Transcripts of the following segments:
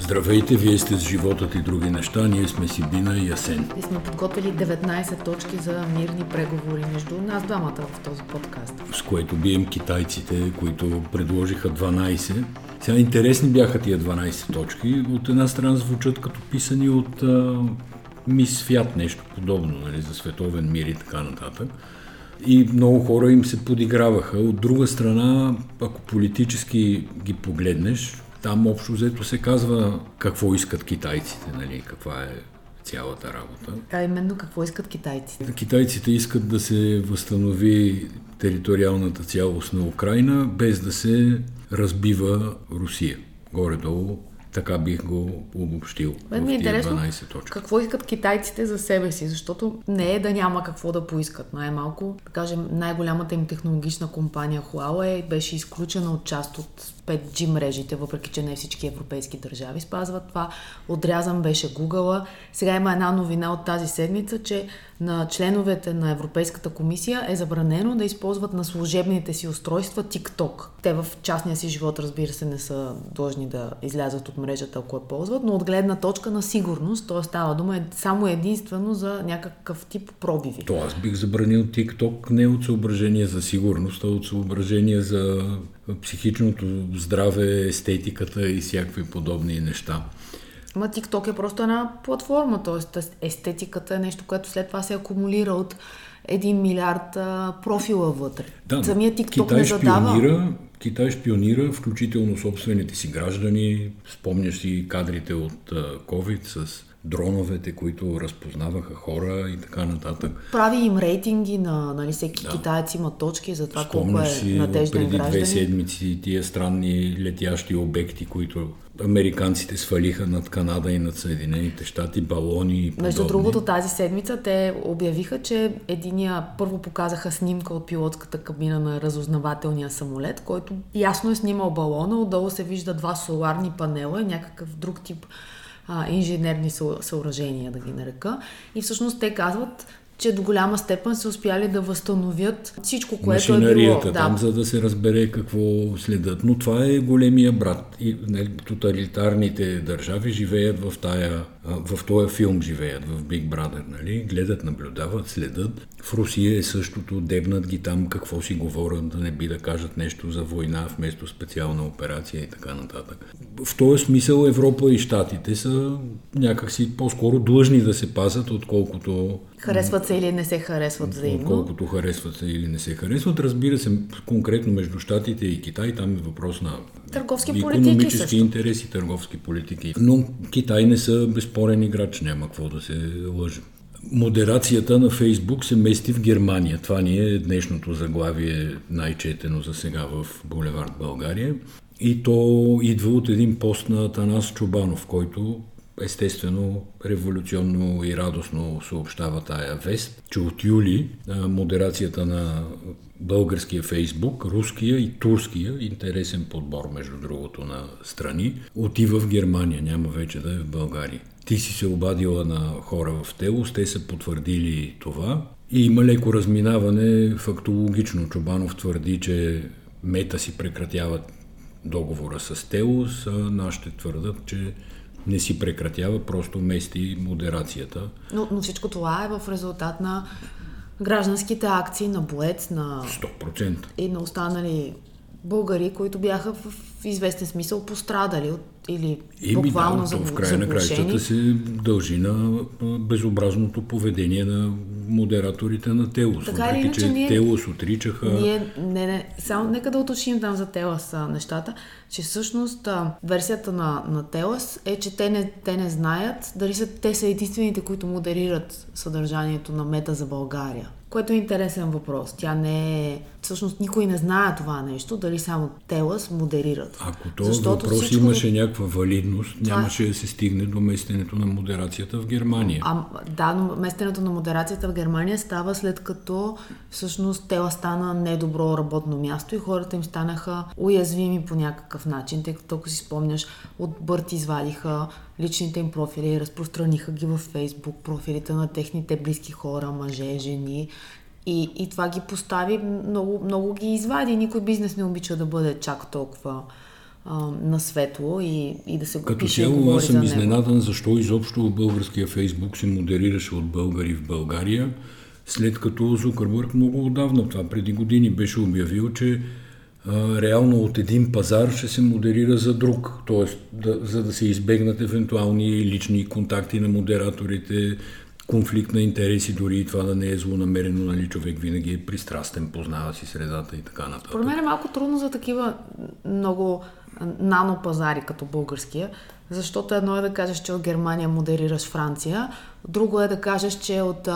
Здравейте, вие сте с животът и други неща, ние сме Сибина и Асен. И сме подготвили 19 точки за мирни преговори между нас двамата в този подкаст. С което бием китайците, които предложиха 12. Сега интересни бяха тия 12 точки. От една страна звучат като писани от а, Мис Фят, нещо подобно, нали, за световен мир и така нататък. И много хора им се подиграваха. От друга страна, ако политически ги погледнеш, там общо взето се казва какво искат китайците, нали, каква е цялата работа. А именно какво искат китайците? Китайците искат да се възстанови териториалната цялост на Украина, без да се разбива Русия. Горе-долу така бих го обобщил. Мен ми е интересно 12 точки. какво искат китайците за себе си, защото не е да няма какво да поискат. Най-малко, да кажем, най-голямата им технологична компания Huawei беше изключена от част от 5G мрежите, въпреки че не всички европейски държави спазват това. Отрязан беше Google. Сега има една новина от тази седмица, че на членовете на Европейската комисия е забранено да използват на служебните си устройства TikTok. Те в частния си живот, разбира се, не са длъжни да излязат от мрежата, ако я ползват, но от гледна точка на сигурност, т.е. става дума е само единствено за някакъв тип пробиви. То аз бих забранил TikTok не от съображение за сигурност, а от съображение за психичното здраве, естетиката и всякакви подобни неща. Ма TikTok е просто една платформа, т.е. естетиката е нещо, което след това се акумулира от един милиард а, профила вътре. Да, Самия TikTok Китай не задава... Шпионира, Китай шпионира, включително собствените си граждани. Спомняш си кадрите от COVID с дроновете, които разпознаваха хора и така нататък. Прави им рейтинги на нали, всеки да. китаец има точки за това Спомняш колко е надежден преди граждани. две седмици тия странни летящи обекти, които американците свалиха над Канада и над Съединените щати, балони и подобни. Между другото, тази седмица те обявиха, че единия първо показаха снимка от пилотската кабина на разузнавателния самолет, който ясно е снимал балона, отдолу се вижда два соларни панела и някакъв друг тип а, инженерни съоръжения, да ги нарека. И всъщност те казват, че до голяма степен са успяли да възстановят всичко, което е било. Да. там, за да се разбере какво следят. Но това е големия брат. И нали, тоталитарните държави живеят в тая, в този филм живеят, в Big Brother, нали? Гледат, наблюдават, следят. В Русия е същото, дебнат ги там какво си говорят, да не би да кажат нещо за война вместо специална операция и така нататък. В този смисъл Европа и Штатите са някакси по-скоро длъжни да се пазят, отколкото Харесват се или не се харесват взаимно? Колкото харесват се или не се харесват. Разбира се, конкретно между Штатите и Китай, там е въпрос на търговски економически също. интереси, търговски политики. Но Китай не са безспорен играч, няма какво да се лъжи. Модерацията на Фейсбук се мести в Германия. Това ни е днешното заглавие, най-четено за сега в Булевард България. И то идва от един пост на Танас Чубанов, който естествено революционно и радостно съобщава тая вест, че от юли модерацията на българския Фейсбук, руския и турския, интересен подбор между другото на страни, отива в Германия, няма вече да е в България. Ти си се обадила на хора в Телос, те са потвърдили това и има леко разминаване фактологично. Чубанов твърди, че мета си прекратяват договора с Телос, а нашите твърдат, че не си прекратява, просто мести модерацията. Но, но всичко това е в резултат на гражданските акции на Боец, на... 100%. И на останали българи, които бяха в, известен смисъл пострадали от, или и буквално да, в края на краищата се дължи на безобразното поведение на модераторите на Телос. Така или иначе, ние, Телос отричаха... Ние, не, не, само нека да уточним там за Телос нещата, че всъщност версията на, на Телос е, че те не, те не знаят дали са, те са единствените, които модерират съдържанието на мета за България. Което е интересен въпрос. Тя не е... Всъщност никой не знае това нещо, дали само Телас модерират. Ако този въпрос всичко... имаше някаква валидност, нямаше да се стигне до местенето на модерацията в Германия. А, да, но местенето на модерацията в Германия става след като всъщност Тела стана недобро работно място и хората им станаха уязвими по някакъв начин, тъй като ако си спомняш, от Бърт извадиха личните им профили, разпространиха ги във Фейсбук, профилите на техните близки хора, мъже, жени. И, и това ги постави, много, много ги извади. Никой бизнес не обича да бъде чак толкова а, на светло и, и да се Като пише цяло, аз съм изненадан защо изобщо българския фейсбук се модерираше от българи в България, след като Зукърбърг много отдавна, това преди години, беше обявил, че а, реално от един пазар ще се модерира за друг, т.е. Да, за да се избегнат евентуални лични контакти на модераторите, конфликт на интереси, дори и това да не е злонамерено, нали, човек винаги е пристрастен, познава си средата и така нататък. Според мен е малко трудно за такива много нанопазари като българския, защото едно е да кажеш, че от Германия модерираш Франция, друго е да кажеш, че от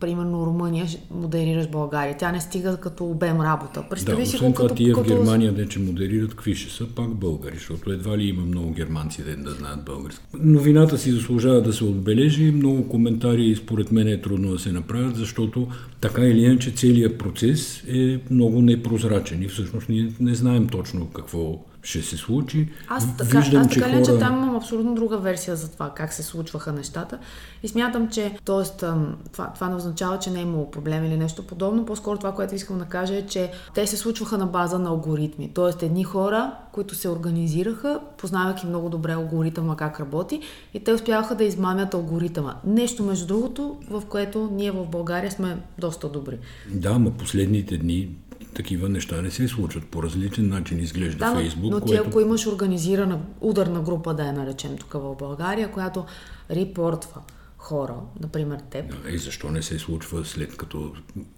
примерно Румъния модерираш България. Тя не стига като обем работа. Представи да, си освен това като, тия като... в Германия, де, че модерират, какви ще са пак българи, защото едва ли има много германци да, да знаят български. Новината си заслужава да се отбележи, много коментари според мен е трудно да се направят, защото така или иначе целият процес е много непрозрачен и всъщност ние не знаем точно какво ще се случи. Аз така, Виждам, аз така че, хора... че там имам абсолютно друга версия за това, как се случваха нещата. И смятам, че т.е. Това, това не означава, че не е имало проблем или нещо подобно. По-скоро това, което искам да кажа е, че те се случваха на база на алгоритми. Тоест едни хора, които се организираха, познавайки много добре алгоритъма как работи, и те успяваха да измамят алгоритъма. Нещо, между другото, в което ние в България сме доста добри. Да, но последните дни такива неща не се случват. По различен начин изглежда да, Фейсбук. Но ти което... ако имаш организирана ударна група, да я наречем тук в България, която репортва хора, например теб. Да, и защо не се случва след като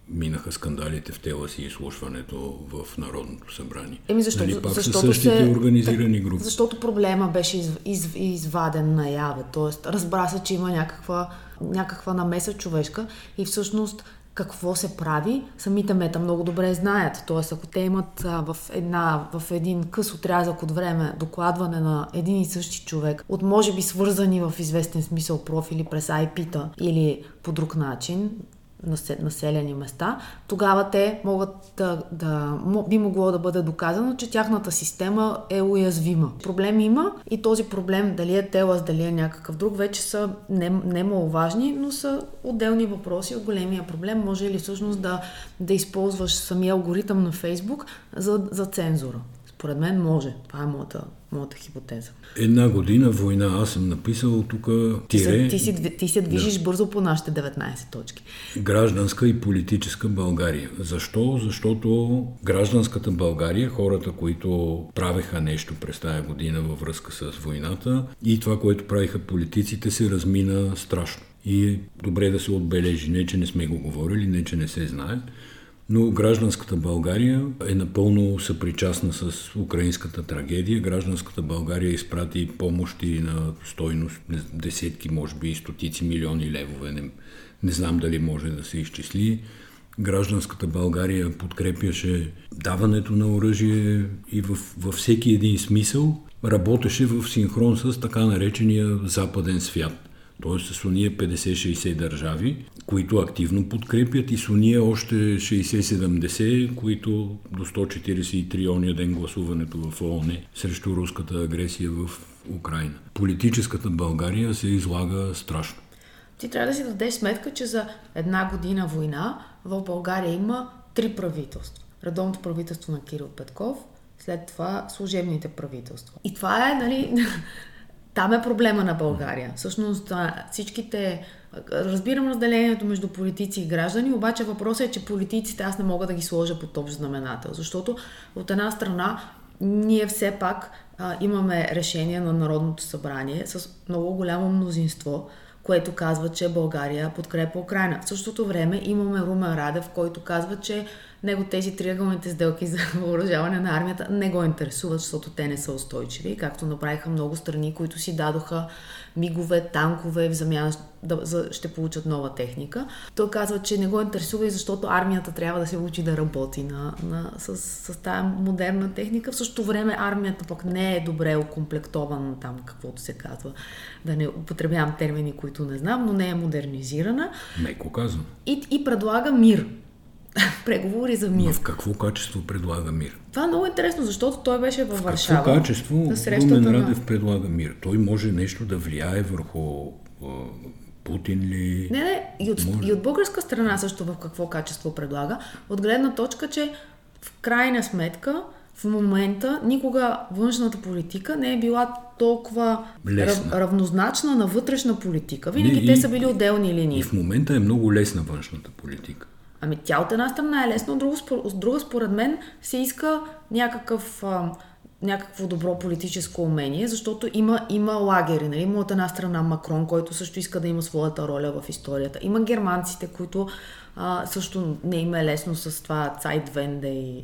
минаха скандалите в тела си изслушването в Народното събрание? Еми защото, нали, пак защото са същите се, организирани групи. Защото проблема беше из, из, изваден наяве, т.е. разбра се, че има някаква, някаква намеса човешка и всъщност какво се прави, самите мета много добре знаят. Тоест, ако те имат а, в, една, в един къс отрязък от време докладване на един и същи човек, от може би свързани в известен смисъл профили през IP-та или по друг начин, населени места, тогава те могат да, да, би могло да бъде доказано, че тяхната система е уязвима. Проблем има и този проблем, дали е телас, дали е някакъв друг, вече са не, не но са отделни въпроси от големия проблем. Може ли всъщност да, да използваш самия алгоритъм на Фейсбук за, за цензура? Според мен може. Това е моята, моята хипотеза. Една година война. Аз съм написал тук тире... Ти, си, ти, се движиш да. бързо по нашите 19 точки. Гражданска и политическа България. Защо? Защото гражданската България, хората, които правеха нещо през тая година във връзка с войната и това, което правиха политиците, се размина страшно. И е добре да се отбележи. Не, че не сме го говорили, не, че не се знае. Но гражданската България е напълно съпричастна с украинската трагедия. Гражданската България изпрати помощи на стойност десетки, може би и стотици милиони левове. Не, не знам дали може да се изчисли. Гражданската България подкрепяше даването на оръжие и във, във всеки един смисъл работеше в синхрон с така наречения западен свят. Т.е. с уния 50-60 държави, които активно подкрепят и с уния още 60-70, които до 143 ония ден гласуването в ООН срещу руската агресия в Украина. Политическата България се излага страшно. Ти трябва да си дадеш сметка, че за една година война в България има три правителства. Редовното правителство на Кирил Петков, след това служебните правителства. И това е, нали, там е проблема на България. Всъщност всичките... Разбирам разделението между политици и граждани, обаче въпросът е, че политиците аз не мога да ги сложа под общ знаменател, защото от една страна ние все пак а, имаме решение на Народното събрание с много голямо мнозинство, което казва, че България подкрепа Украина. В същото време имаме Румен Радев, който казва, че него тези триъгълните сделки за въоръжаване на армията не го интересуват, защото те не са устойчиви, както направиха много страни, които си дадоха мигове, танкове в замяна да, за, ще получат нова техника. Той казва, че не го интересува и защото армията трябва да се учи да работи на, на, с, с тази модерна техника. В същото време армията пък не е добре окомплектована там, каквото се казва. Да не употребявам термини, които не знам, но не е модернизирана. Меко казвам. И, и предлага мир преговори за мир. в какво качество предлага мир? Това е много интересно, защото той беше във Варшава. В какво качество Румен Радев на... предлага мир? Той може нещо да влияе върху Путин ли? Не, не, и от, може... и от българска страна също в какво качество предлага. От гледна точка, че в крайна сметка в момента никога външната политика не е била толкова рав, равнозначна на вътрешна политика. Винаги не, те и, са били отделни линии. И в момента е много лесна външната политика. Ами тя от една страна е лесна, от друга, от друга според мен се иска някакъв, а, някакво добро политическо умение, защото има, има лагери. Нали? Има от една страна Макрон, който също иска да има своята роля в историята. Има германците, които а, също не им е лесно с това Цайтвенде и...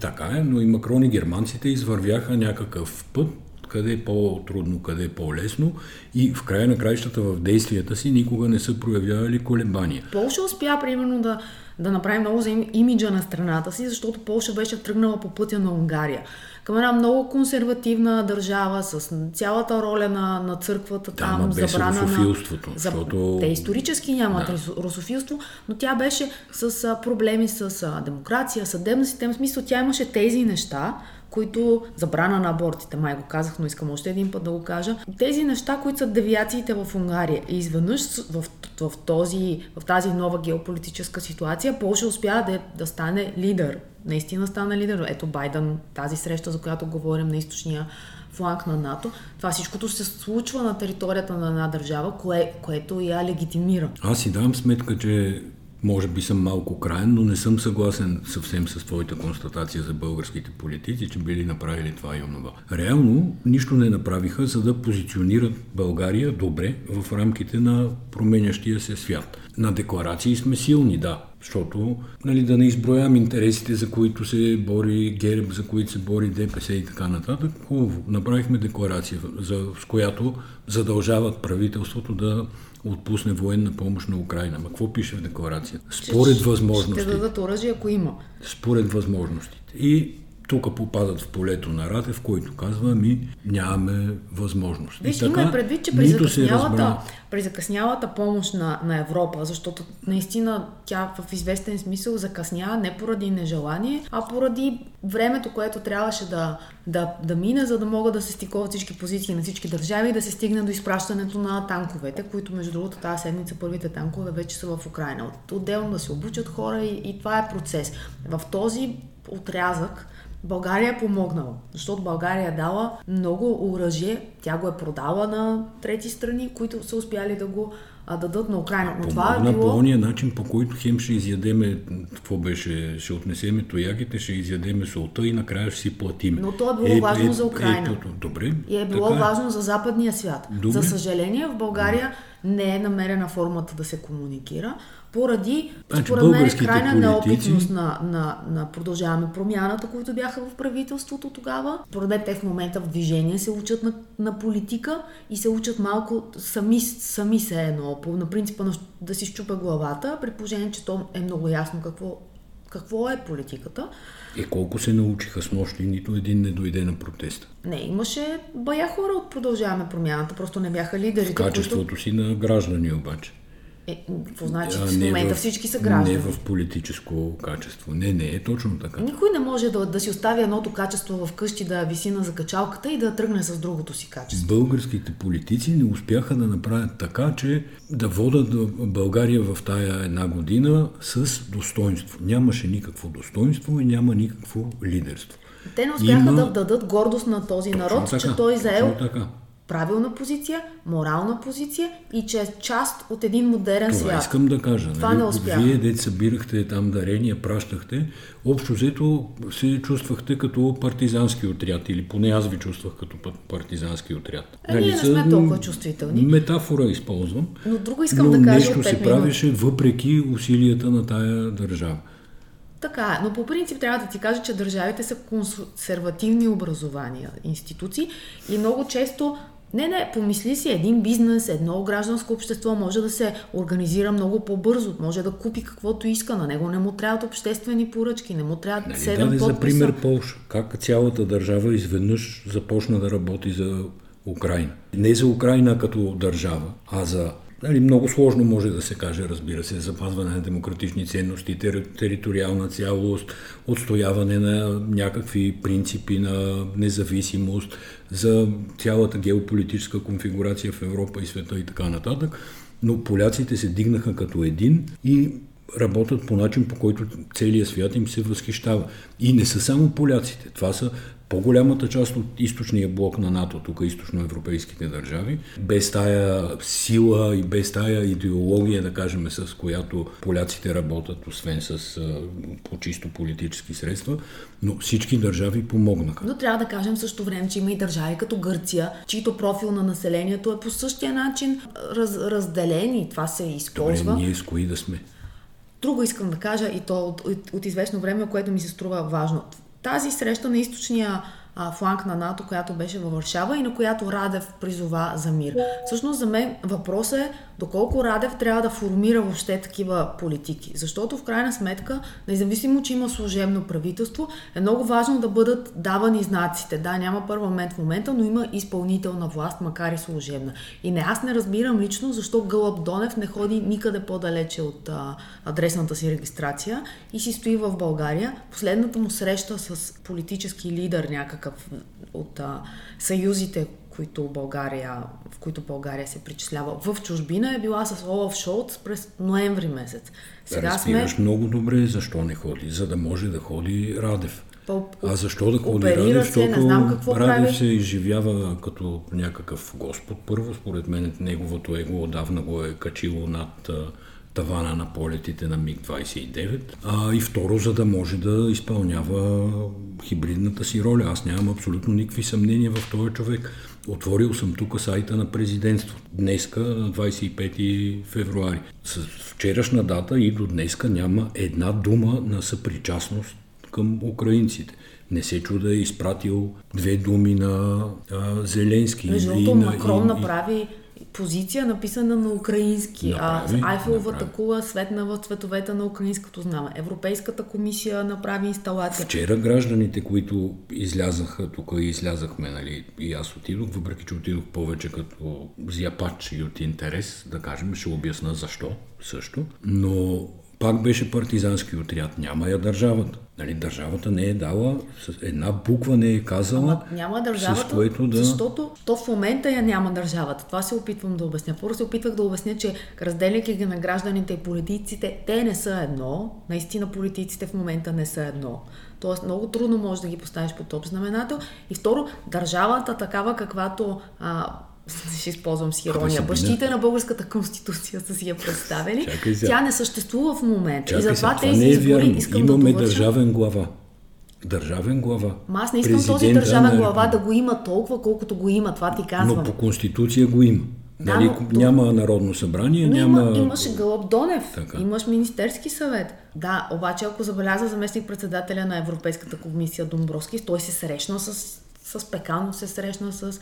Така е, но и Макрон и германците извървяха някакъв път, къде е по-трудно, къде е по-лесно и в края на краищата в действията си никога не са проявявали колебания. Полша успя, примерно, да, да направи много за имиджа на страната си, защото Полша беше тръгнала по пътя на Унгария. Към една много консервативна държава с цялата роля на, на църквата да, там, забрана на... Защото... Те исторически нямат да. русофилство, но тя беше с проблеми с демокрация, съдебна система. В смисъл, тя имаше тези неща, които забрана на абортите, май го казах, но искам още един път да го кажа. Тези неща, които са девиациите в Унгария и изведнъж в, в, този, в тази нова геополитическа ситуация Польша успя да, да стане лидер. Наистина стана лидер. Ето Байден, тази среща, за която говорим на източния фланг на НАТО. Това всичкото се случва на територията на една държава, кое, което я легитимира. Аз си давам сметка, че може би съм малко крайен, но не съм съгласен съвсем с твоята констатация за българските политици, че били направили това и онова. Реално нищо не направиха, за да позиционират България добре в рамките на променящия се свят. На декларации сме силни, да, защото нали, да не изброявам интересите, за които се бори ГЕРБ, за които се бори ДПС и така нататък. Хубаво, направихме декларация, за, с която задължават правителството да отпусне военна помощ на Украина. Ма какво пише в декларацията? Според възможностите. Ще дадат оръжие, ако има. Според възможностите. И тук попадат в полето на Ратев, който казва, ми нямаме възможност. Виж, има предвид, че при закъснялата, при закъснялата помощ на, на Европа, защото наистина тя в известен смисъл закъснява не поради нежелание, а поради времето, което трябваше да, да, да мине, за да могат да се стиковат всички позиции на всички държави и да се стигне до изпращането на танковете, които между другото тази седмица първите танкове вече са в Украина. Отделно да се обучат хора и, и това е процес. В този отрязък България е помогнала, защото България е дала много оръжие, тя го е продала на трети страни, които са успяли да го а, дадат на Украина. Но това е било... по ония начин, по който хем ще изядеме, какво беше, ще отнесеме тоягите, ще изядеме солта и накрая ще си платим. Но то е било е, важно е, за Украина. Е, добре. И е било така е. важно за западния свят. Добре. За съжаление, в България не е намерена формата да се комуникира поради, значи, според мен, крайна политици... неопитност на, на, на продължаваме промяната, които бяха в правителството тогава. Според те в момента в движение се учат на, на политика и се учат малко сами, сами се едно, по, на принципа на, да си щупа главата, при положение, че то е много ясно какво, какво е политиката. И колко се научиха с нощи, нито един не дойде на протеста. Не, имаше бая хора от Продължаваме промяната, просто не бяха лидерите. В качеството които... си на граждани обаче. Е, какво значи? в момента в, всички са граждани. Не в политическо качество. Не, не е точно така. Никой не може да, да си остави едното качество в къщи да виси на закачалката и да тръгне с другото си качество. Българските политици не успяха да направят така, че да водат България в тая една година с достоинство. Нямаше никакво достоинство и няма никакво лидерство. Те не успяха Има... да дадат гордост на този народ, така, че той заел правилна позиция, морална позиция и че е част от един модерен Това свят. искам да кажа. Това нали? не успях. Вие, дете събирахте там дарения, пращахте, общо взето се чувствахте като партизански отряд, или поне аз ви чувствах като партизански отряд. А, нали, ние не сме толкова чувствителни. Метафора използвам. Но друго искам да кажа нещо се правеше въпреки усилията на тая държава. Така е, но по принцип трябва да ти кажа, че държавите са консервативни образования, институции и много често не, не, помисли си, един бизнес, едно гражданско общество може да се организира много по-бързо, може да купи каквото иска, на него не му трябват обществени поръчки, не му трябват нали, 7 даде за пример Полша, как цялата държава изведнъж започна да работи за Украина. Не за Украина като държава, а за Нали, много сложно може да се каже, разбира се, запазване на демократични ценности, тер, териториална цялост, отстояване на някакви принципи на независимост за цялата геополитическа конфигурация в Европа и света и така нататък. Но поляците се дигнаха като един и работят по начин, по който целият свят им се възхищава. И не са само поляците. Това са по-голямата част от източния блок на НАТО, тук източноевропейските държави, без тая сила и без тая идеология, да кажем, с която поляците работят, освен с по чисто политически средства, но всички държави помогнаха. Но трябва да кажем също време, че има и държави като Гърция, чието профил на населението е по същия начин раз, разделен и това се използва. Добре, ние с кои да сме? Друго искам да кажа и то от, от, от известно време, което ми се струва важно. Тази среща на източния а, фланг на НАТО, която беше във Варшава и на която Радев призова за мир. Всъщност за мен въпросът е доколко Радев трябва да формира въобще такива политики. Защото в крайна сметка, независимо, че има служебно правителство, е много важно да бъдат давани знаците. Да, няма парламент в момента, но има изпълнителна власт, макар и служебна. И не, аз не разбирам лично защо Гълъб Донев не ходи никъде по-далече от а, адресната си регистрация и си стои в България. Последната му среща с политически лидер някакъв от а, съюзите, които България, в които България се причислява в чужбина, е била с Олаф Шолц през ноември месец. Сега Разбираш сме... много добре защо не ходи, за да може да ходи Радев. А защо да ходи Радев? Защото не знам какво Радев прави. се изживява като някакъв Господ. Първо, според мен, неговото его отдавна го е качило над тавана на полетите на МиГ-29. А, и второ, за да може да изпълнява хибридната си роля. Аз нямам абсолютно никакви съмнения в този човек. Отворил съм тук сайта на президентство. Днеска, на 25 февруари. С вчерашна дата и до днеска няма една дума на съпричастност към украинците. Не се чуда е изпратил две думи на а, Зеленски. Между другото, Макрон и, направи позиция, написана на украински. Направи, а Айфеловата направи. кула светна в цветовете на украинското знаме. Европейската комисия направи инсталация. Вчера гражданите, които излязаха тук и излязахме, нали, и аз отидох, въпреки че отидох повече като зяпач и от интерес, да кажем, ще обясна защо също, но пак беше партизански отряд. Няма я държавата. Нали, държавата не е дала, една буква не е казала, Ама, няма държавата, с което да... защото то в момента я няма държавата. Това се опитвам да обясня. Първо се опитвах да обясня, че разделяйки ги на гражданите и политиците, те не са едно. Наистина политиците в момента не са едно. Тоест много трудно можеш да ги поставиш под топ знаменател. И второ, държавата такава каквато а, ще използвам с ирония, бащите на българската конституция са си я представили. Тя не съществува в момента. Чакай и затова тези не е избори искам Имаме да държавен глава. Държавен глава. Ма аз не искам Президента този държавен глава да го има толкова, колкото го има. Това ти казвам. Но по конституция го има. Да, нали, но, няма народно събрание, но няма... Има, имаш Гълъб Донев, така. имаш Министерски съвет. Да, обаче ако забеляза заместник председателя на Европейската комисия Домбровски, той се срещна с с Пекано се срещна, с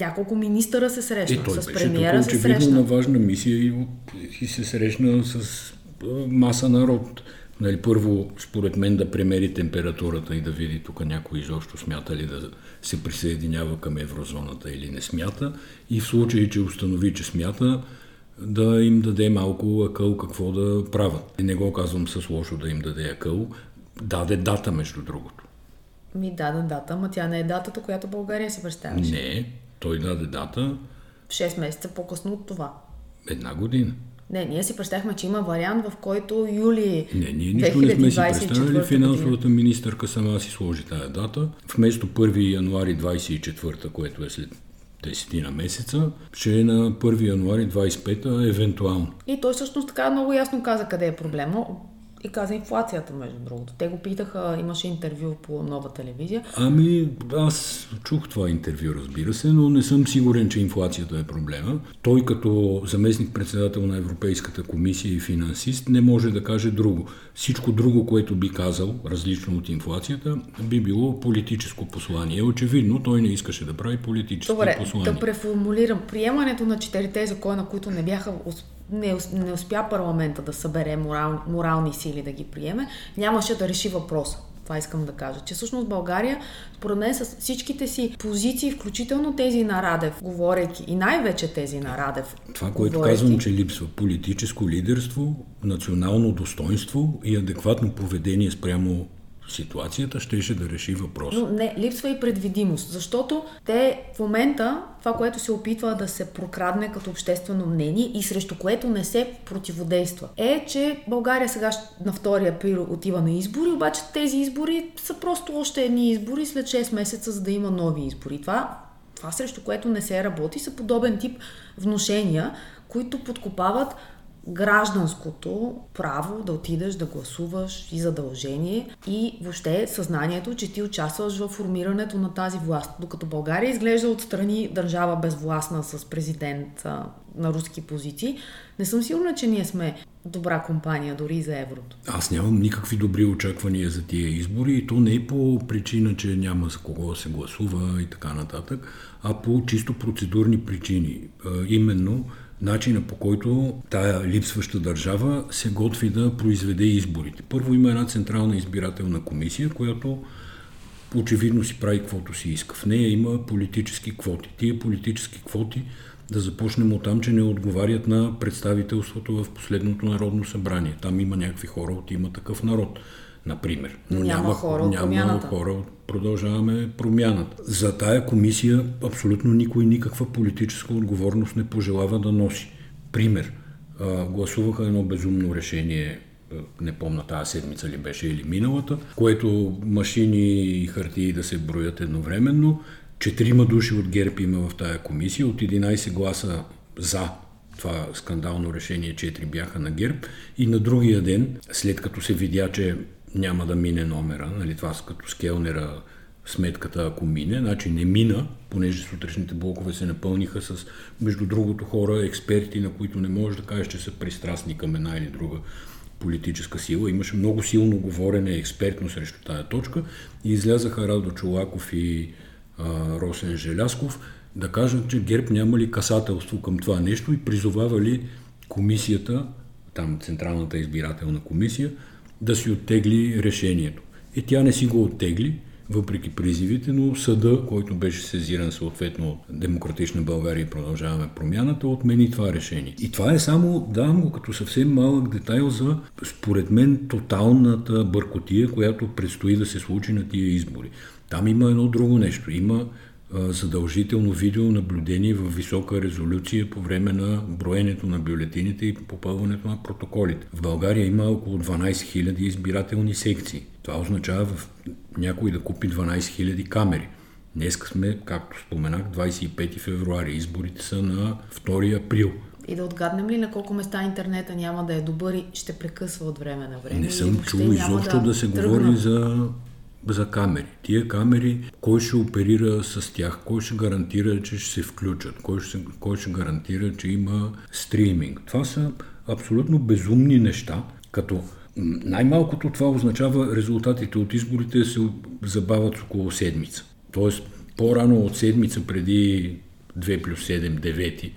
няколко министъра се срещна, той с премиера се срещна. на важна мисия и, и се срещна с маса народ. Нали, първо, според мен, да премери температурата и да види тук някой изобщо смята ли да се присъединява към еврозоната или не смята. И в случай, че установи, че смята, да им даде малко акъл какво да правят. И не го казвам с лошо да им даде акъл. Даде дата, между другото. Ми даде дата, ама тя не е датата, която България си представяше. Не, той даде дата. 6 месеца по-късно от това. Една година. Не, ние си представяхме, че има вариант, в който юли Не, ние нищо не сме си представили. Финансовата министърка сама си сложи тази дата. Вместо 1 януари 24, което е след десетина месеца, ще е на 1 януари 25 евентуално. И той всъщност така много ясно каза къде е проблема и каза инфлацията, между другото. Те го питаха, имаше интервю по нова телевизия. Ами, аз чух това интервю, разбира се, но не съм сигурен, че инфлацията е проблема. Той като заместник-председател на Европейската комисия и финансист не може да каже друго. Всичко друго, което би казал, различно от инфлацията, би било политическо послание. Очевидно, той не искаше да прави политическо Добре, послание. да преформулирам. Приемането на четирите закона, които не бяха не, не успя парламента да събере морал, морални сили да ги приеме, нямаше да реши въпроса. Това искам да кажа. Че всъщност България, според мен, с всичките си позиции, включително тези на Радев, говорейки, и най-вече тези на Радев. Това, което говорейки, казвам, че липсва политическо лидерство, национално достоинство и адекватно поведение спрямо ситуацията, щеше да реши въпроса. Но не, липсва и предвидимост, защото те в момента, това, което се опитва да се прокрадне като обществено мнение и срещу което не се противодейства, е, че България сега на 2 април отива на избори, обаче тези избори са просто още едни избори след 6 месеца, за да има нови избори. Това, това срещу което не се работи, са подобен тип вношения, които подкопават гражданското право да отидеш да гласуваш и задължение и въобще съзнанието, че ти участваш в формирането на тази власт. Докато България изглежда отстрани държава безвластна с президент на руски позиции, не съм сигурна, че ние сме добра компания дори за еврото. Аз нямам никакви добри очаквания за тия избори и то не е по причина, че няма за кого се гласува и така нататък, а по чисто процедурни причини. Именно начина по който тая липсваща държава се готви да произведе изборите. Първо има една централна избирателна комисия, която очевидно си прави каквото си иска. В нея има политически квоти. Тия политически квоти да започнем от там, че не отговарят на представителството в последното народно събрание. Там има някакви хора от има такъв народ например. Но няма, няма хора от няма промяната. хора продължаваме промяната. За тая комисия абсолютно никой никаква политическа отговорност не пожелава да носи. Пример. Гласуваха едно безумно решение не помна тази седмица ли беше или миналата, което машини и хартии да се броят едновременно. Четирима души от ГЕРБ има в тая комисия, от 11 гласа за това скандално решение, 4 бяха на ГЕРБ и на другия ден, след като се видя, че няма да мине номера, нали, това като скелнера сметката, ако мине, значи не мина, понеже сутрешните блокове се напълниха с, между другото, хора, експерти, на които не можеш да кажеш, че са пристрастни към една или друга политическа сила. Имаше много силно говорене експертно срещу тая точка и излязаха Радо Чолаков и а, Росен Желясков да кажат, че ГЕРБ няма ли касателство към това нещо и призовавали комисията, там Централната избирателна комисия, да си оттегли решението. И тя не си го оттегли, въпреки призивите, но съда, който беше сезиран съответно от Демократична България и продължаваме промяната, отмени това решение. И това е само, давам го като съвсем малък детайл за, според мен, тоталната бъркотия, която предстои да се случи на тия избори. Там има едно друго нещо. Има задължително видеонаблюдение в висока резолюция по време на броенето на бюлетините и попълването на протоколите. В България има около 12 000 избирателни секции. Това означава в някой да купи 12 000 камери. Днес сме, както споменах, 25 февруари. Изборите са на 2 април. И да отгаднем ли на колко места интернета няма да е добър и ще прекъсва от време на време. Не съм чул изобщо да, да се тръгна. говори за за камери. Тия камери, кой ще оперира с тях, кой ще гарантира, че ще се включат, кой ще, кой ще гарантира, че има стриминг. Това са абсолютно безумни неща, като най-малкото това означава резултатите от изборите се забавят около седмица. Тоест, по-рано от седмица преди 2 плюс 7, 9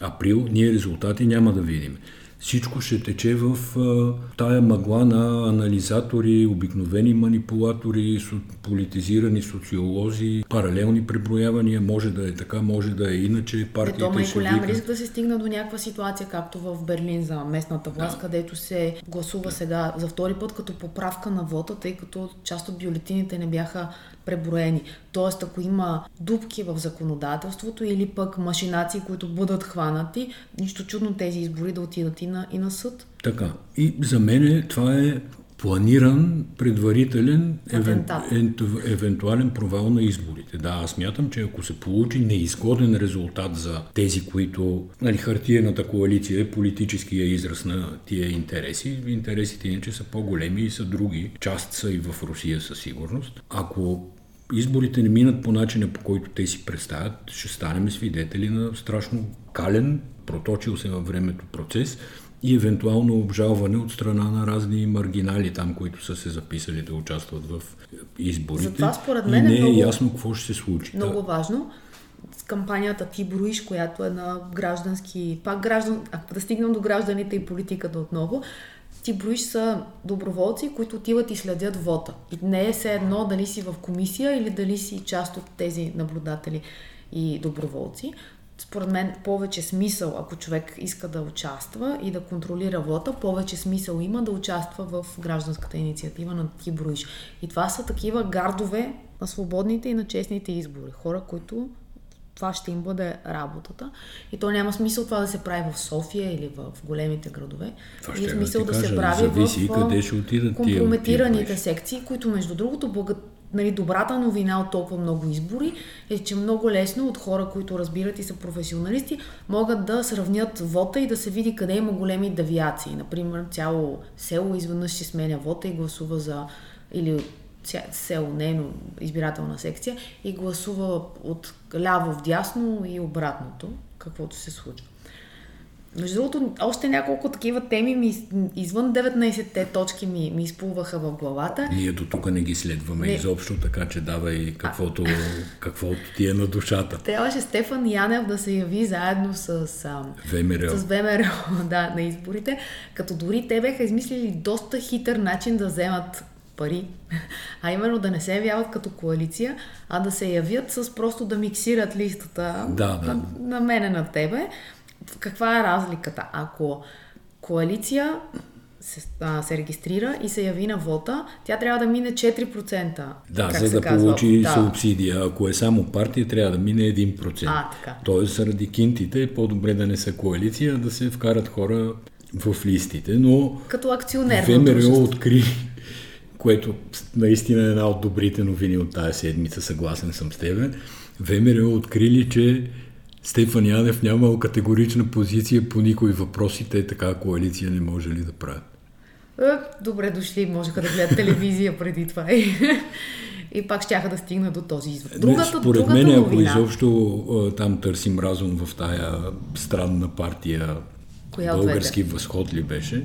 април, ние резултати няма да видим всичко ще тече в а, тая мъгла на анализатори, обикновени манипулатори, политизирани социолози, паралелни преброявания. Може да е така, може да е иначе. Партиите Ето, е голям риск да се стигна до някаква ситуация, както в Берлин за местната власт, да. където се гласува да. сега за втори път като поправка на вота, тъй като част от бюлетините не бяха преброени. Тоест, ако има дупки в законодателството или пък машинации, които бъдат хванати, нищо чудно тези избори да отидат и на, и на съд. Така. И за мен това е планиран, предварителен, евен, евентуален провал на изборите. Да, аз мятам, че ако се получи неизгоден резултат за тези, които... Нали, хартиената коалиция е политическия израз на тия интереси. Интересите иначе са по-големи и са други. Част са и в Русия със сигурност. Ако изборите не минат по начина, по който те си представят, ще станем свидетели на страшно кален, проточил се във времето процес, и евентуално обжалване от страна на разни маргинали там, които са се записали да участват в изборите. Затова според мен и не е, много, ясно какво ще се случи. Много да. важно. С кампанията Ти броиш, която е на граждански, пак граждан, ако да стигнем до гражданите и политиката отново, ти броиш са доброволци, които отиват и следят вота. И не е все едно дали си в комисия или дали си част от тези наблюдатели и доброволци според мен, повече смисъл, ако човек иска да участва и да контролира вота, повече смисъл има да участва в гражданската инициатива на ти броиш. И това са такива гардове на свободните и на честните избори. Хора, които това ще им бъде работата. И то няма смисъл това да се прави в София или в големите градове. Това и ще смисъл да, да кажа, се прави в къде ще тия, секции, които между другото благо, нали, добрата новина от толкова много избори е, че много лесно от хора, които разбират и са професионалисти, могат да сравнят вота и да се види къде има големи девиации. Например, цяло село изведнъж ще сменя вота и гласува за или село, нейно избирателна секция и гласува от ляво в дясно и обратното, каквото се случва. Между другото, още няколко такива теми ми, извън 19-те точки ми, ми изплуваха в главата. Ние до тук не ги следваме не. изобщо, така че давай каквото, а... каквото ти е на душата. Трябваше Стефан Янев да се яви заедно с, ВМРО. с ВМРО да, на изборите, като дори те бяха измислили доста хитър начин да вземат пари, а именно да не се явяват като коалиция, а да се явят с просто да миксират листата да, да. На, на мене, на тебе. Каква е разликата? Ако коалиция се, а, се регистрира и се яви на вота, тя трябва да мине 4%. Да, за да казва. получи да. субсидия. Ако е само партия, трябва да мине 1%. А, така. Тоест, заради кинтите е по-добре да не са коалиция, да се вкарат хора в листите, но като акционер. ВМРО откри което наистина е една от добрите новини от тази седмица, съгласен съм с тебе. ВМРО открили, че Стефан Янев нямал категорична позиция по никой въпросите, така коалиция не може ли да правят. Е, добре дошли, можеха да гледат телевизия преди това и, и пак щяха да стигна до този извод. Другата, Според другата мен, новина, ако изобщо там търсим разум в тая странна партия, Коя български възход ли беше,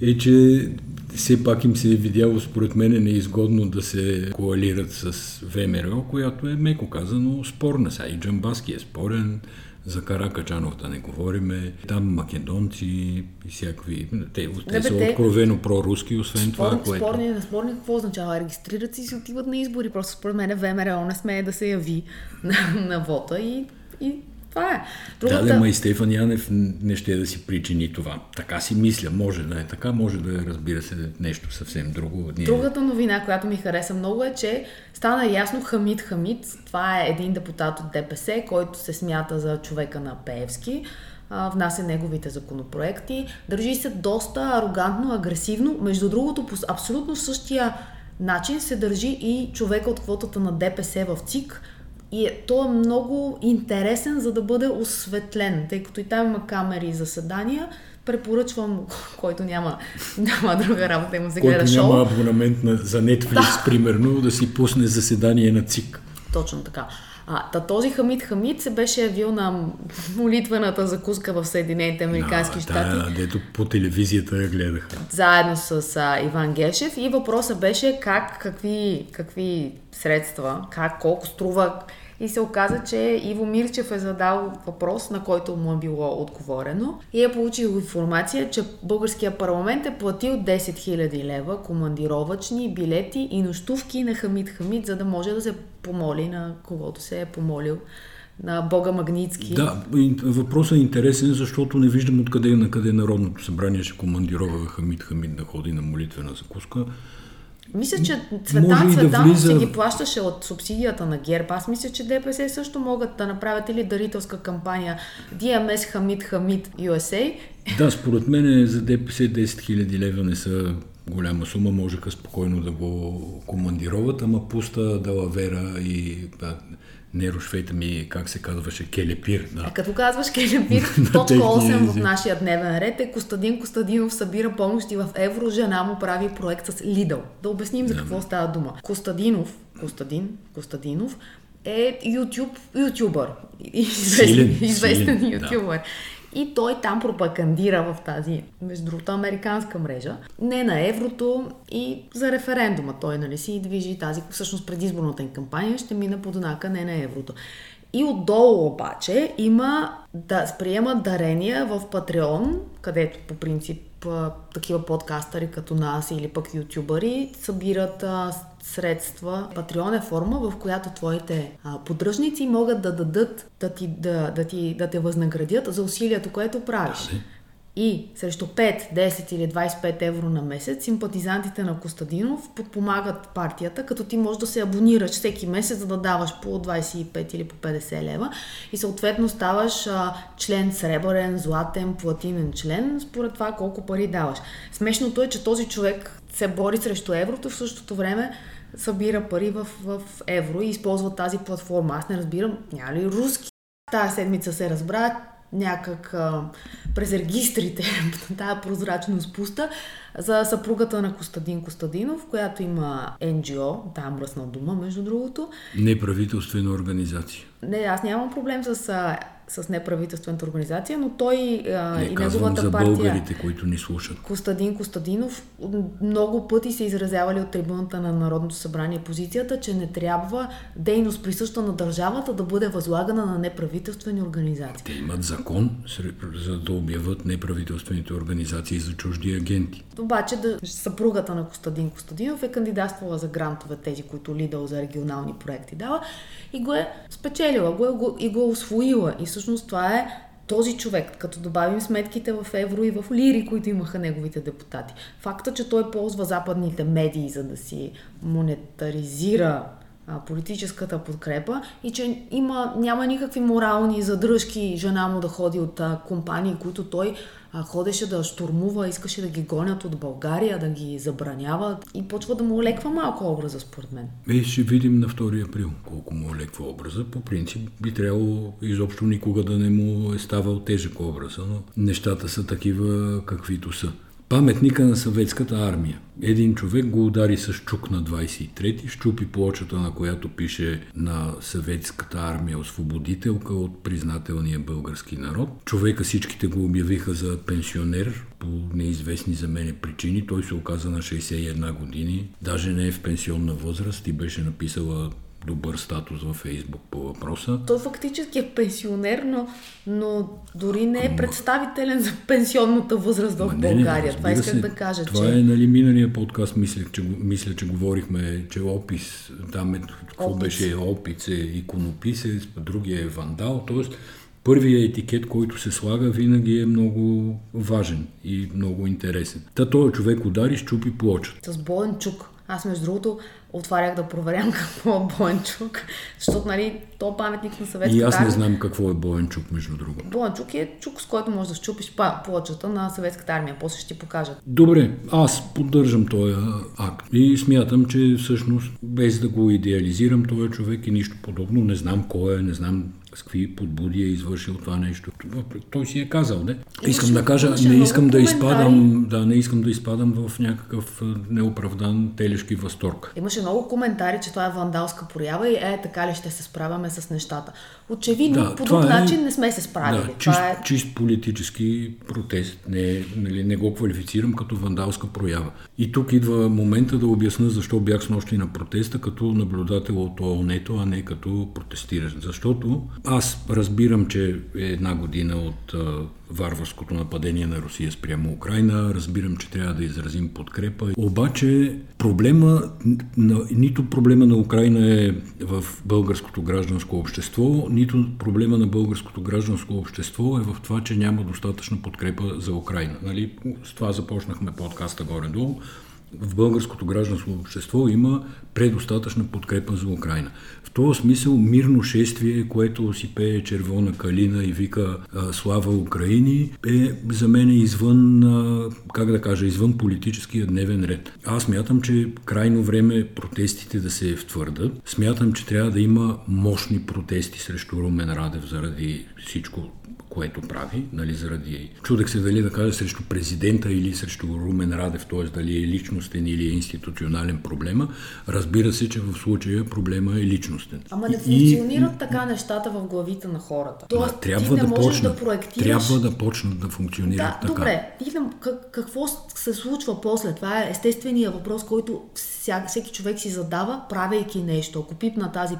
е, че все пак им се е видяло, според мен, неизгодно да се коалират с ВМРО, която е, меко казано, спорна. Сега и Джамбаски е спорен, за Каракачанов да не говориме. Там македонци и всякакви. Те, те не, са те... откровено проруски, освен спорни, това, което... Спорни, не спорни, какво означава? Регистрират си и си отиват на избори. Просто според мен ВМРО не смее да се яви на, на вота и, и това е. Другата... Да, да, ма и Стефан Янев не ще да си причини това. Така си мисля. Може да е така, може да е, разбира се, нещо съвсем друго. Ние... Другата новина, която ми хареса много е, че стана ясно Хамид Хамид, това е един депутат от ДПС, който се смята за човека на Пеевски, внася неговите законопроекти. Държи се доста арогантно, агресивно. Между другото, по абсолютно същия начин се държи и човека от квотата на ДПС в ЦИК, и е, то е много интересен, за да бъде осветлен, тъй като и там има камери и заседания. Препоръчвам, който няма, няма друга работа, има се гледа който шоу. няма абонамент на, за Netflix, да. примерно, да си пусне заседание на ЦИК. Точно така. А, та този Хамид Хамид се беше явил на молитвената закуска в Съединените Американски да, щати. Да, дето по телевизията я гледаха. Заедно с а, Иван Гешев и въпросът беше как, какви, какви средства, как, колко струва и се оказа, че Иво Мирчев е задал въпрос, на който му е било отговорено и е получил информация, че българския парламент е платил 10 000 лева командировачни билети и нощувки на Хамид Хамид, за да може да се помоли на когото се е помолил на Бога Магницки. Да, въпросът е интересен, защото не виждам откъде на къде Народното събрание ще командирова Хамид Хамид да ходи на молитвена закуска. Мисля, че Цветан Цветанов да влиза... си ги плащаше от субсидията на ГЕРБ. Аз мисля, че ДПС също могат да направят или дарителска кампания DMS Хамид Хамид USA. Да, според мен за ДПС 10 000 лева не са голяма сума, можеха спокойно да го командироват, ама пуста Далавера и да, не рушвейте ми, как се казваше, келепир. Да. А като казваш келепир, точка 8 в нашия дневен ред е Костадин Костадинов събира помощи в евро, жена му прави проект с Лидъл. Да обясним за какво става дума. Костадинов, Костадин, Костадинов е YouTube, ютубър. Известен, силен, известен силен, ютубър. Да. И той там пропагандира в тази, между другото, американска мрежа, не на еврото и за референдума. Той нали си движи тази, всъщност предизборната им кампания ще мина под знака не на еврото. И отдолу обаче има да приемат дарения в Патреон, където по принцип такива подкастъри като нас или пък ютубъри събират средства. Патреон е форма, в която твоите а, поддръжници могат да дадат, да, ти, да, да, ти, да те възнаградят за усилието, което правиш. Да, и срещу 5, 10 или 25 евро на месец симпатизантите на Костадинов подпомагат партията, като ти можеш да се абонираш всеки месец, за да даваш по 25 или по 50 лева и съответно ставаш а, член сребърен, златен, платинен член, според това колко пари даваш. Смешното е, че този човек се бори срещу еврото в същото време събира пари в, в евро и използва тази платформа. Аз не разбирам, няма ли руски? Тая седмица се разбра, някак а, през регистрите, тази прозрачност пуста, за съпругата на Костадин Костадинов, която има NGO, там мръсна дума, между другото. Неправителствена организация. Не, аз нямам проблем с с неправителствената организация, но той Не, и неговата за партия... българите, които ни слушат. Костадин Костадинов много пъти се изразявали от трибуната на Народното събрание позицията, че не трябва дейност присъща на държавата да бъде възлагана на неправителствени организации. Те имат закон, за да обяват неправителствените организации за чужди агенти. Обаче да, съпругата на Костадин Костадинов е кандидатствала за грантове, тези, които Лидъл за регионални проекти дава и го е спечелила го е, и го е освоила. И всъщност това е този човек, като добавим сметките в евро и в лири, които имаха неговите депутати. Факта, че той ползва западните медии, за да си монетаризира политическата подкрепа и че има, няма никакви морални задръжки жена му да ходи от компании, които той а, ходеше да штурмува, искаше да ги гонят от България, да ги забранява и почва да му олеква малко образа, според мен. Е, ще видим на 2 април колко му олеква образа. По принцип би трябвало изобщо никога да не му е ставал тежък образа, но нещата са такива каквито са паметника на съветската армия. Един човек го удари с чук на 23-ти, щупи плочата, на която пише на съветската армия освободителка от признателния български народ. Човека всичките го обявиха за пенсионер по неизвестни за мене причини. Той се оказа на 61 години, даже не е в пенсионна възраст и беше написала добър статус във Фейсбук по въпроса. Той фактически е пенсионер, но, но дори не е представителен за пенсионната възраст в не, България. Не, това исках се, да кажа. Това че... е нали, миналия подкаст, мисля че, мисля, че говорихме, че опис, там е, какво опис. беше опис, е иконописец, другия е вандал, т.е. Първият етикет, който се слага, винаги е много важен и много интересен. Та този човек удари, щупи плочата. С болен чук. Аз, между другото, отварях да проверям какво е Боенчук, защото, нали, то е паметник на съветската И аз не знам какво е Боенчук, между другото. Боенчук е чук, с който можеш да щупиш плочата на съветската армия. После ще ти покажа. Добре, аз поддържам този акт и смятам, че всъщност, без да го идеализирам, този човек и нищо подобно, не знам кой е, не знам с какви подбуди е извършил това нещо. Той си е казал, не? Искам да кажа, не искам да изпадам, да, не искам да изпадам в някакъв неоправдан телешки възторг. Имаше много коментари, че това е вандалска проява и е така ли ще се справяме с нещата. Очевидно, да, по друг е, начин не сме се справили. Да, чист, е... чист политически протест. Не, нали, не го квалифицирам като вандалска проява. И тук идва момента да обясна защо бях с нощи на протеста като наблюдател от оон а не като протестиращ. Защото аз разбирам, че е една година от варварското нападение на Русия спрямо Украина. Разбирам, че трябва да изразим подкрепа. Обаче проблема, нито проблема на Украина е в българското гражданско общество, нито проблема на българското гражданско общество е в това, че няма достатъчна подкрепа за Украина. Нали? С това започнахме подкаста горе-долу в българското гражданско общество има предостатъчна подкрепа за Украина. В този смисъл мирно шествие, което си пее червона калина и вика Слава Украини, е за мен извън, как да кажа, извън политическия дневен ред. Аз смятам, че крайно време протестите да се втвърдат. Смятам, че трябва да има мощни протести срещу Румен Радев заради всичко което прави, нали, заради... Чудех се дали да кажа срещу президента или срещу Румен Радев, т.е. дали е личностен или е институционален проблема. Разбира се, че в случая проблема е личностен. Ама не функционират и... така нещата в главите на хората. Тоест, трябва ти не да можеш почнат, да проектираш... Трябва да почнат да функционират да, така. Добре, ти какво се случва после? Това е естествения въпрос, който всяк, всеки човек си задава, правейки нещо. Ако пипна тази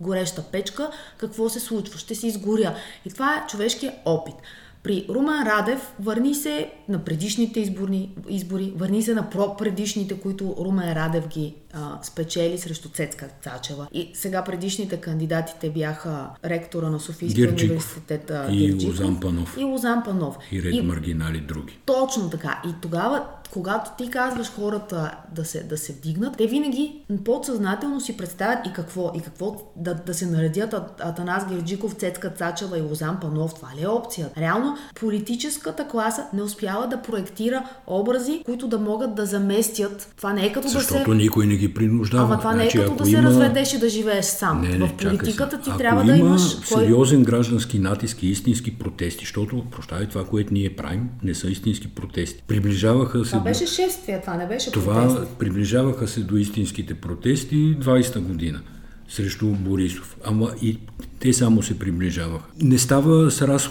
гореща печка, какво се случва? Ще се изгоря. И това е човешкият опит. При Румен Радев върни се на предишните изборни, избори, върни се на предишните, които Румен Радев ги а, спечели срещу Цецка Цачева. И сега предишните кандидатите бяха ректора на Софийския университет и Герджиков, Лозан Панов. И Лозан Панов. И ред и, маргинали други. Точно така. И тогава когато ти казваш хората да се, да се вдигнат, те винаги подсъзнателно си представят и какво, и какво да, да се наредят Атанас Герджиков, Цецка Цачева и Лозан Панов. Това ли е опция? Реално политическата класа не успява да проектира образи, които да могат да заместят. Това не е като Защото да се... никой не ги принуждава. Ама това значи, не е като да има... се разведеш и да живееш сам. Не, не, В политиката ти ако трябва има да имаш... сериозен граждански натиск и истински протести, защото, прощавай, това, което ние правим, не са истински протести. Приближаваха се това беше шествие, това не беше Това протест. приближаваха се до истинските протести 20-та година срещу Борисов. Ама и те само се приближаваха. Не става с, раз...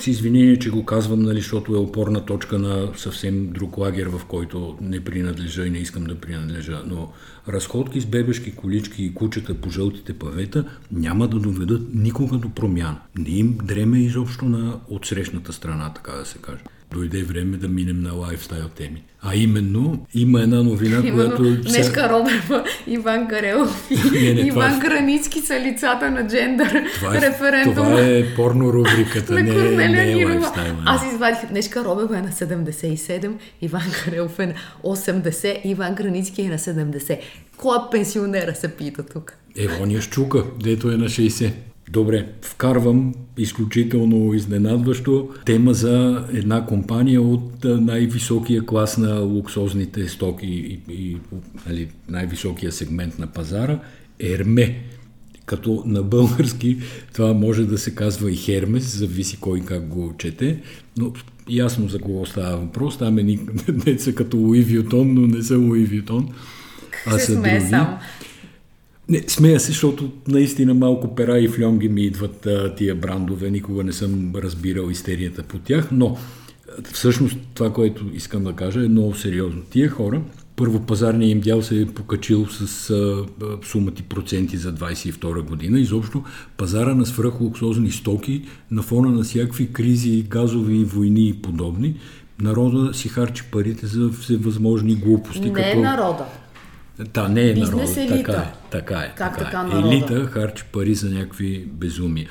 с извинение, че го казвам, нали, защото е опорна точка на съвсем друг лагер, в който не принадлежа и не искам да принадлежа. Но разходки с бебешки колички и кучета по жълтите павета няма да доведат никога до промяна. Не им дреме изобщо на отсрещната страна, така да се каже дойде време да минем на лайфстайл теми. А именно, има една новина, именно, която... Днешка Робева, Иван Карелов и не, не, Иван това... Е- Границки са лицата на джендър това е, референдум. Това е порно рубриката, не, не, не е лайфстайл. Аз извадих, Днешка Робева е на 77, Иван Карелов е на 80, Иван Границки е на 70. Кой пенсионера се пита тук? Евония Щука, дето е на 60. Добре, вкарвам изключително изненадващо тема за една компания от най-високия клас на луксозните стоки и, и нали, най-високия сегмент на пазара Ерме. Като на български това може да се казва и Хермес, зависи кой как го чете, но ясно за кого става въпрос. Там е деца като Луи Вютон, но не са Луи Вютон, а са други. Само. Не, смея се, защото наистина малко пера и флонги ми идват а, тия брандове. Никога не съм разбирал истерията по тях, но всъщност това, което искам да кажа е много сериозно. Тия хора, първо пазарният им дял се е покачил с а, сумати проценти за 22 година. Изобщо пазара на свръхлуксозни стоки на фона на всякакви кризи, газови войни и подобни, народа си харчи парите за всевъзможни глупости. Не като... народа. Да, не е народ. Така е. Така е. Как така, е. Народа? Елита харчи пари за някакви безумия.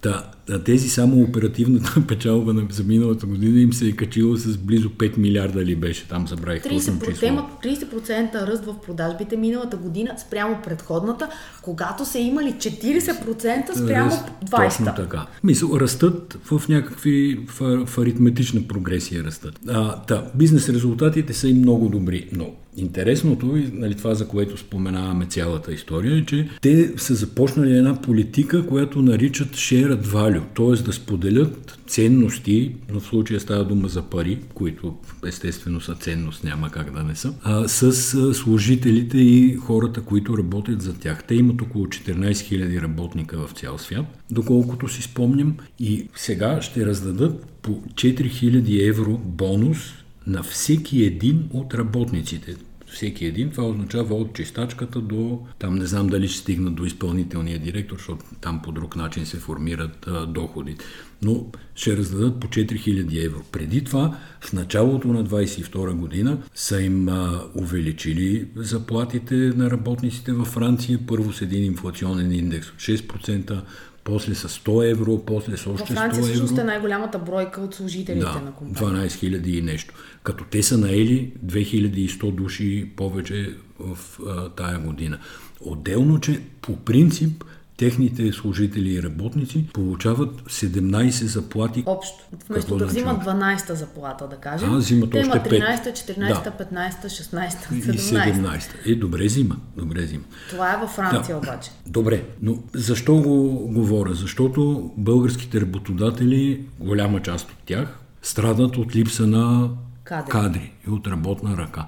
Та, тези само оперативната печалба на, за миналата година им се е качила с близо 5 милиарда ли беше, там забравих 30%, число. 30% ръст в продажбите миналата година спрямо предходната, когато са имали 40% спрямо 20%. Точно така. Мисъл, растат в някакви, в, в аритметична прогресия растат. А, та, бизнес резултатите са и много добри, но Интересното, и нали, това за което споменаваме цялата история, е, че те са започнали една политика, която наричат shared value, т.е. да споделят ценности, но в случая става дума за пари, които естествено са ценност, няма как да не са, а, с служителите и хората, които работят за тях. Те имат около 14 000 работника в цял свят, доколкото си спомням, и сега ще раздадат по 4000 евро бонус на всеки един от работниците. Всеки един, това означава от чистачката до, там не знам дали ще стигнат до изпълнителния директор, защото там по друг начин се формират а, доходите. Но ще раздадат по 4000 евро. Преди това, в началото на 22 година, са им а, увеличили заплатите на работниците във Франция, първо с един инфлационен индекс от 6%, после с 100 евро, после с още 100 евро. Франция всъщност е най-голямата бройка от служителите да, на компанията. 12 000 и нещо. Като те са наели 2100 души повече в а, тая година. Отделно, че по принцип техните служители и работници получават 17 заплати. Общо. Вместо да взимат 12-та заплата, да кажем. А, взимат те още 13-та, 14-та, да. 15-та, 16-та, 17-та. И 17-та. Е, добре взима. Добре взима. Това е във Франция да. обаче. Добре, но защо го говоря? Защото българските работодатели, голяма част от тях, страдат от липса на кадри, кадри и от работна ръка.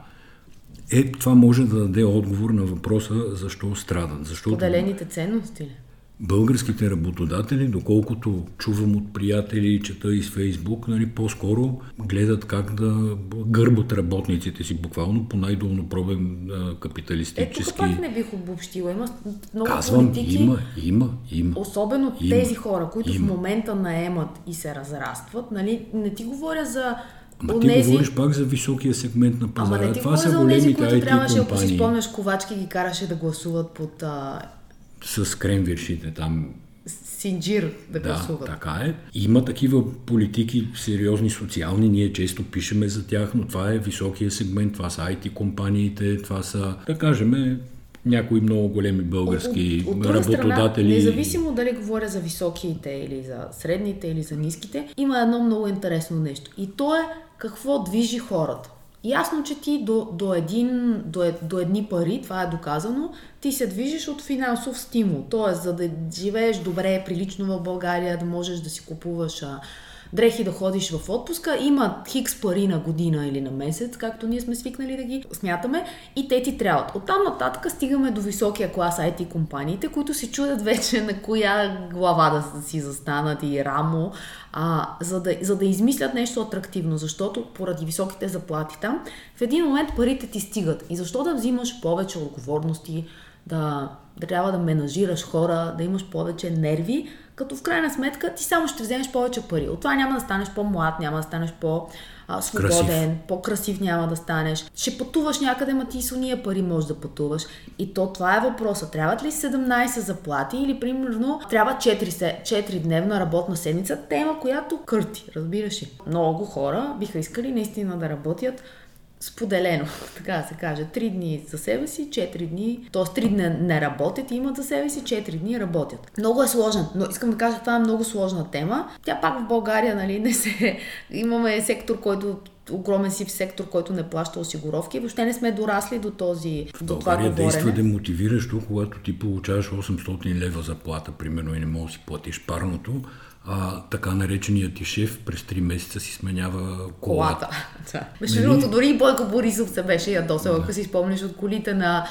Е, това може да даде отговор на въпроса защо страдат. Защото... Поделените ценности ли? българските работодатели, доколкото чувам от приятели чета из Фейсбук, нали, по-скоро гледат как да гърбат работниците си, буквално по най-долнопробен капиталистически... Ето, пак не бих обобщила. Има много Казвам, политики. има, има, има. Особено има, тези хора, които има. в момента наемат и се разрастват, нали, не ти говоря за Ама ти Онези... говориш пак за високия сегмент на пазара. Ама не ти Това са големите които IT трябваше, компании. ако си спомняш, Ковачки ги караше да гласуват под... А... С кремвиршите там. Синджир да, да гласуват. така е. Има такива политики, сериозни социални, ние често пишеме за тях, но това е високия сегмент, това са IT компаниите, това са, да кажем, някои много големи български от, от, от работодатели. Страна, независимо дали говоря за високите или за средните или за ниските, има едно много интересно нещо. И то е какво движи хората. Ясно, че ти до, до, един, до, е, до едни пари, това е доказано, ти се движиш от финансов стимул. Тоест, за да живееш добре, прилично в България, да можеш да си купуваш а, дрехи да ходиш в отпуска, има хикс пари на година или на месец, както ние сме свикнали да ги смятаме, и те ти трябват. Оттам нататък стигаме до високия клас IT компаниите, които се чудят вече на коя глава да си застанат и рамо, а, за, да, за да измислят нещо атрактивно, защото поради високите заплати там, в един момент парите ти стигат. И защо да взимаш повече отговорности, да, да трябва да менажираш хора, да имаш повече нерви, като в крайна сметка ти само ще вземеш повече пари. От това няма да станеш по-млад, няма да станеш по-свободен, по-красив няма да станеш. Ще пътуваш някъде, ма ти с уния пари можеш да пътуваш. И то това е въпроса. Трябват ли 17 заплати или примерно трябва 4, 4 дневна работна седмица? Тема, която кърти, разбираш ли. Много хора биха искали наистина да работят споделено, така да се каже. Три дни за себе си, четири дни, т.е. три дни не работят и имат за себе си, четири дни работят. Много е сложен, но искам да кажа, това е много сложна тема. Тя пак в България, нали, не се... Имаме сектор, който огромен сив сектор, който не плаща осигуровки. Въобще не сме дорасли до този в до това говорене. действа демотивиращо, когато ти получаваш 800 лева заплата, примерно, и не можеш да си платиш парното, а, така нареченият ти шеф през 3 месеца си сменява колата. колата. Между нали? другото, дори и Бойко Борисов се беше ядосал, да. ако си спомниш от колите на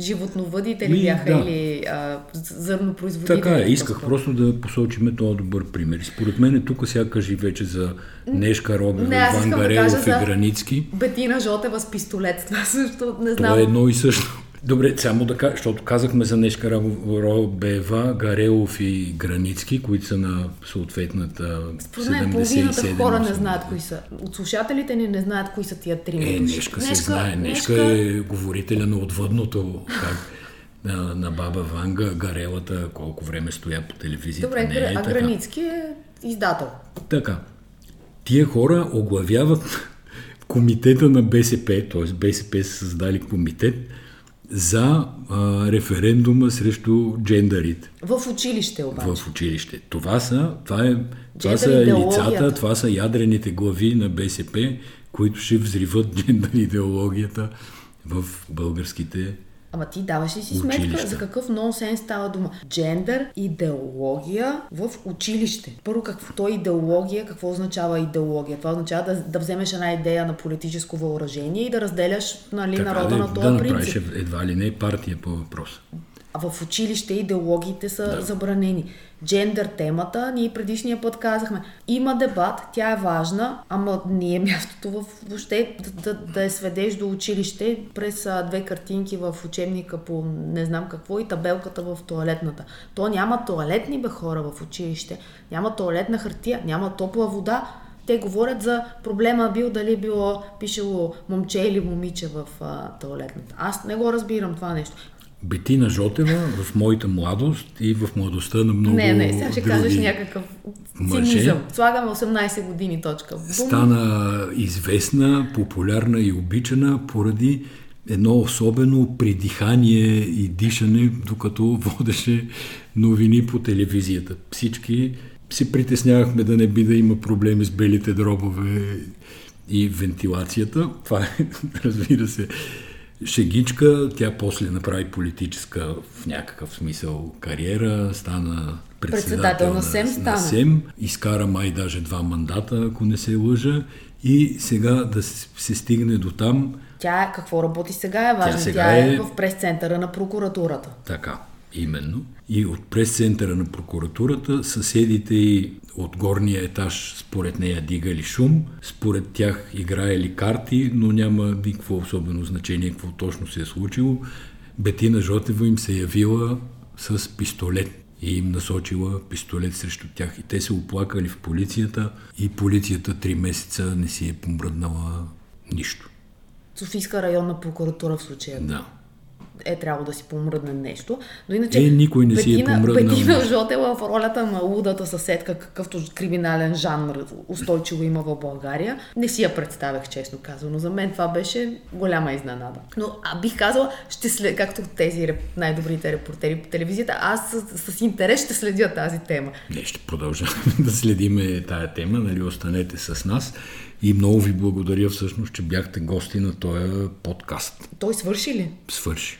животновъдите ли бяха да. или а, зърнопроизводители. Така е, исках просто да посочим този добър пример. Според мен тук сякаш и вече за Нешка Робева, не, Иван Гарелов да и Границки. Бетина Жотева с пистолет, това също не знам. Това е едно и също. Добре, само да кажа, защото казахме за Нешка Робева, Гарелов и Границки, които са на съответната Според мен половината хора не знаят кои са. От слушателите ни не знаят кои са тия три Е, Нешка, се знае. Нешка, Нешка е говорителя на отвъдното. Как? на, на баба Ванга, Гарелата, колко време стоя по телевизията. Добре, не е а. Границки е издател. Така. Тия хора оглавяват комитета на БСП, т.е. БСП са създали комитет, за а, референдума срещу джендарите. В училище обаче. В училище. Това са, това е, това са лицата, това са ядрените глави на БСП, които ще взриват джендър идеологията в българските Ама ти даваш ли си сметка училище. за какъв нонсенс става дума? Джендър, идеология в училище. Първо, какво е идеология, какво означава идеология? Това означава да, да вземеш една идея на политическо въоръжение и да разделяш нали, така, народа да, на този да принцип. Да направиш едва ли не партия по въпроса. А в училище идеологиите са да. забранени джендър темата, ние предишния път казахме, има дебат, тя е важна, ама не е мястото в въобще да, да, да я сведеш до училище през а, две картинки в учебника по не знам какво и табелката в туалетната. То няма туалетни бе хора в училище, няма туалетна хартия, няма топла вода, те говорят за проблема бил дали било пишело момче или момиче в а, туалетната. Аз не го разбирам това нещо. Бетина Жотева в моята младост и в младостта на много Не, не, сега ще кажеш някакъв цинизъм. Слагаме 18 години точка. Бум. Стана известна, популярна и обичана поради едно особено придихание и дишане, докато водеше новини по телевизията. Всички се притеснявахме да не би да има проблеми с белите дробове и вентилацията. Това е, разбира се, шегичка, тя после направи политическа в някакъв смисъл кариера, стана председател, председател на, СЕМ, на, на СЕМ, изкара май даже два мандата, ако не се лъжа, и сега да се, се стигне до там. Тя какво работи сега е важно. Тя, сега тя е, е в прес-центъра на прокуратурата. Така. Именно. И от прес-центъра на прокуратурата съседите и от горния етаж според нея дигали шум, според тях играели карти, но няма никакво особено значение какво точно се е случило. Бетина Жотева им се явила с пистолет и им насочила пистолет срещу тях. И те се оплакали в полицията и полицията три месеца не си е помръднала нищо. Софийска районна прокуратура в случая. Да е трябвало да си помръдне нещо. Но иначе е, никой не Петина, си е помръднал. Петина Жотела в ролята на лудата съседка, какъвто криминален жанр устойчиво има в България, не си я представях, честно казано. За мен това беше голяма изненада. Но а бих казала, ще след, както тези най-добрите репортери по телевизията, аз с, с интерес ще следя тази тема. Не, ще продължаваме да следиме тая тема, нали, останете с нас. И много ви благодаря всъщност, че бяхте гости на този подкаст. Той свърши ли? Свърши.